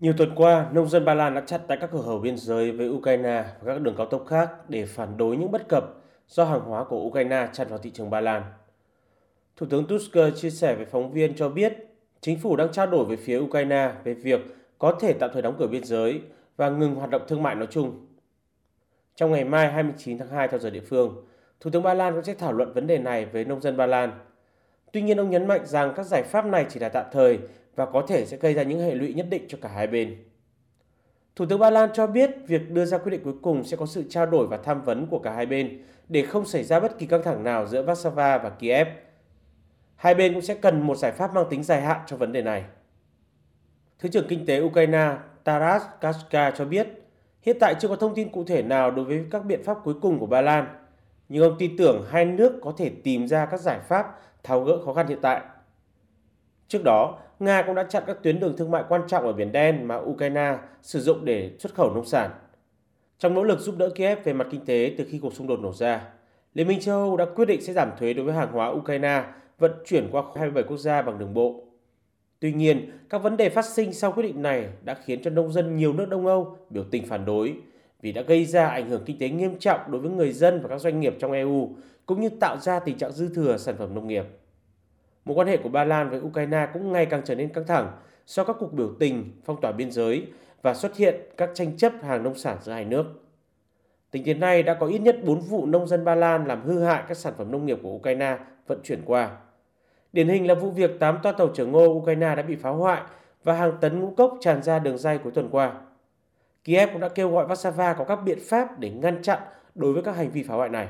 Nhiều tuần qua, nông dân Ba Lan đã chặn tại các cửa khẩu biên giới với Ukraine và các đường cao tốc khác để phản đối những bất cập do hàng hóa của Ukraine chặt vào thị trường Ba Lan. Thủ tướng Tusk chia sẻ với phóng viên cho biết chính phủ đang trao đổi với phía Ukraine về việc có thể tạm thời đóng cửa biên giới và ngừng hoạt động thương mại nói chung. Trong ngày mai 29 tháng 2 theo giờ địa phương, Thủ tướng Ba Lan cũng sẽ thảo luận vấn đề này với nông dân Ba Lan. Tuy nhiên ông nhấn mạnh rằng các giải pháp này chỉ là tạm thời và có thể sẽ gây ra những hệ lụy nhất định cho cả hai bên. Thủ tướng Ba Lan cho biết việc đưa ra quyết định cuối cùng sẽ có sự trao đổi và tham vấn của cả hai bên để không xảy ra bất kỳ căng thẳng nào giữa Warsaw và Kiev. Hai bên cũng sẽ cần một giải pháp mang tính dài hạn cho vấn đề này. Thứ trưởng Kinh tế Ukraine Taras Kaska cho biết hiện tại chưa có thông tin cụ thể nào đối với các biện pháp cuối cùng của Ba Lan, nhưng ông tin tưởng hai nước có thể tìm ra các giải pháp tháo gỡ khó khăn hiện tại. Trước đó, Nga cũng đã chặn các tuyến đường thương mại quan trọng ở Biển Đen mà Ukraine sử dụng để xuất khẩu nông sản. Trong nỗ lực giúp đỡ Kiev về mặt kinh tế từ khi cuộc xung đột nổ ra, Liên minh châu Âu đã quyết định sẽ giảm thuế đối với hàng hóa Ukraine vận chuyển qua 27 quốc gia bằng đường bộ. Tuy nhiên, các vấn đề phát sinh sau quyết định này đã khiến cho nông dân nhiều nước Đông Âu biểu tình phản đối vì đã gây ra ảnh hưởng kinh tế nghiêm trọng đối với người dân và các doanh nghiệp trong EU, cũng như tạo ra tình trạng dư thừa sản phẩm nông nghiệp. Mối quan hệ của Ba Lan với Ukraine cũng ngày càng trở nên căng thẳng sau các cuộc biểu tình, phong tỏa biên giới và xuất hiện các tranh chấp hàng nông sản giữa hai nước. Tính đến nay đã có ít nhất 4 vụ nông dân Ba Lan làm hư hại các sản phẩm nông nghiệp của Ukraine vận chuyển qua. Điển hình là vụ việc 8 toa tàu chở ngô Ukraine đã bị phá hoại và hàng tấn ngũ cốc tràn ra đường dây cuối tuần qua. Kiev cũng đã kêu gọi Warsaw có các biện pháp để ngăn chặn đối với các hành vi phá hoại này.